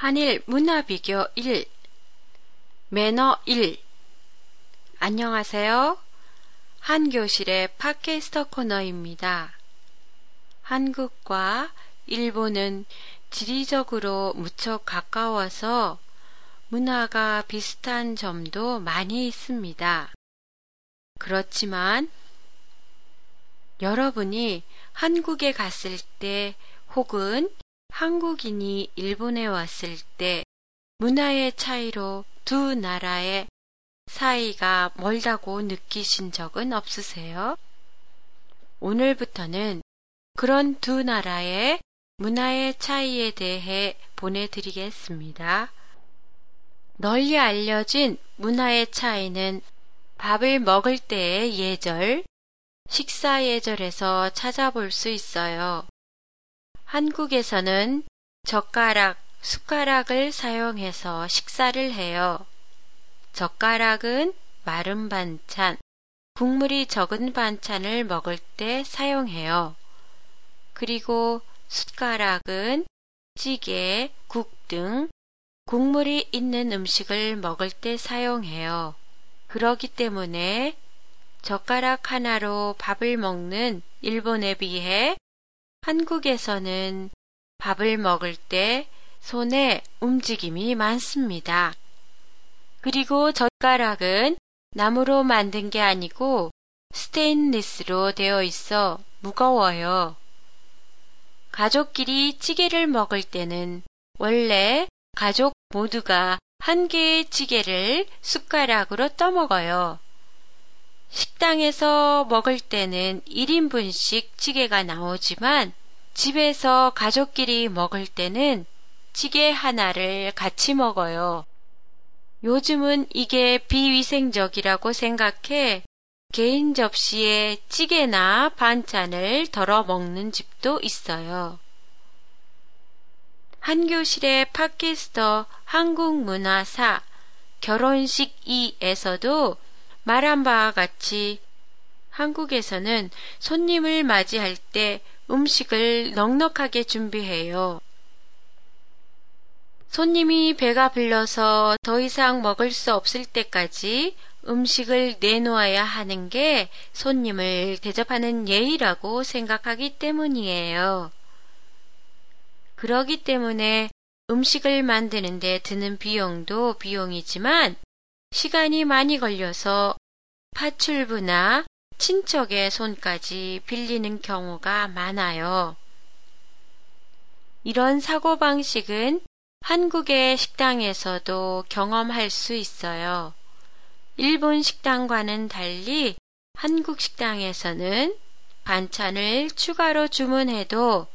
한일 문화 비교 1 매너 1 안녕하세요. 한 교실의 팟캐스터 코너입니다. 한국과 일본은 지리적으로 무척 가까워서 문화가 비슷한 점도 많이 있습니다. 그렇지만 여러분이 한국에 갔을 때 혹은 한국인이 일본에 왔을 때 문화의 차이로 두 나라의 사이가 멀다고 느끼신 적은 없으세요? 오늘부터는 그런 두 나라의 문화의 차이에 대해 보내드리겠습니다. 널리 알려진 문화의 차이는 밥을 먹을 때의 예절, 식사 예절에서 찾아볼 수 있어요. 한국에서는 젓가락, 숟가락을 사용해서 식사를 해요. 젓가락은 마른 반찬, 국물이 적은 반찬을 먹을 때 사용해요. 그리고 숟가락은 찌개, 국 등 국물이 있는 음식을 먹을 때 사용해요. 그러기 때문에 젓가락 하나로 밥을 먹는 일본에 비해 한국에서는 밥을 먹을 때 손에 움직임이 많습니다. 그리고 젓가락은 나무로 만든 게 아니고 스테인리스로 되어 있어 무거워요. 가족끼리 찌개를 먹을 때는 원래 가족 모두가 한 개의 찌개를 숟가락으로 떠먹어요. 식당에서 먹을 때는 1인분씩 찌개가 나오지만 집에서 가족끼리 먹을 때는 찌개 하나를 같이 먹어요. 요즘은 이게 비위생적이라고 생각해 개인 접시에 찌개나 반찬을 덜어 먹는 집도 있어요. 한 교실의 팟캐스터 한국문화사 결혼식 이에서도 말한 바와 같이 한국에서는 손님을 맞이할 때 음식을 넉넉하게 준비해요. 손님이 배가 불러서 더 이상 먹을 수 없을 때까지 음식을 내놓아야 하는 게 손님을 대접하는 예의라고 생각하기 때문이에요. 그러기 때문에 음식을 만드는데 드는 비용도 비용이지만 시간이 많이 걸려서 파출부나 친척의 손까지 빌리는 경우가 많아요. 이런 사고방식은 한국의 식당에서도 경험할 수 있어요. 일본 식당과는 달리 한국 식당에서는 반찬을 추가로 주문해도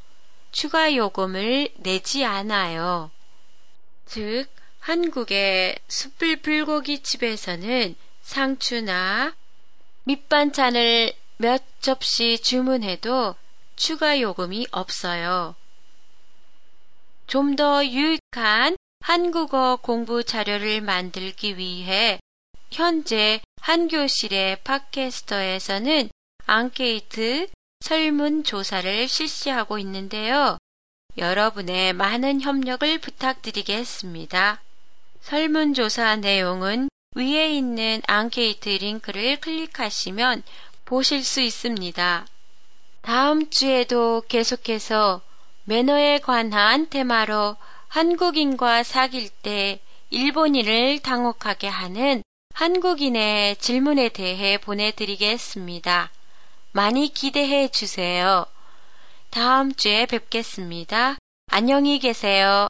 추가 요금을 내지 않아요. 즉, 한국의 숯불 불고기 집에서는 상추나 밑반찬을 몇 접시 주문해도 추가 요금이 없어요. 좀 더 유익한 한국어 공부 자료를 만들기 위해 현재 한교실의 팟캐스터에서는 앙케이트 설문조사를 실시하고 있는데요. 여러분의 많은 협력을 부탁드리겠습니다. 설문조사 내용은 위에 있는 앙케이트 링크를 클릭하시면 보실 수 있습니다. 다음 주에도 계속해서 매너에 관한 테마로 한국인과 사귈 때 일본인을 당혹하게 하는 한국인의 질문에 대해 보내드리겠습니다. 많이 기대해 주세요. 다음 주에 뵙겠습니다. 안녕히 계세요.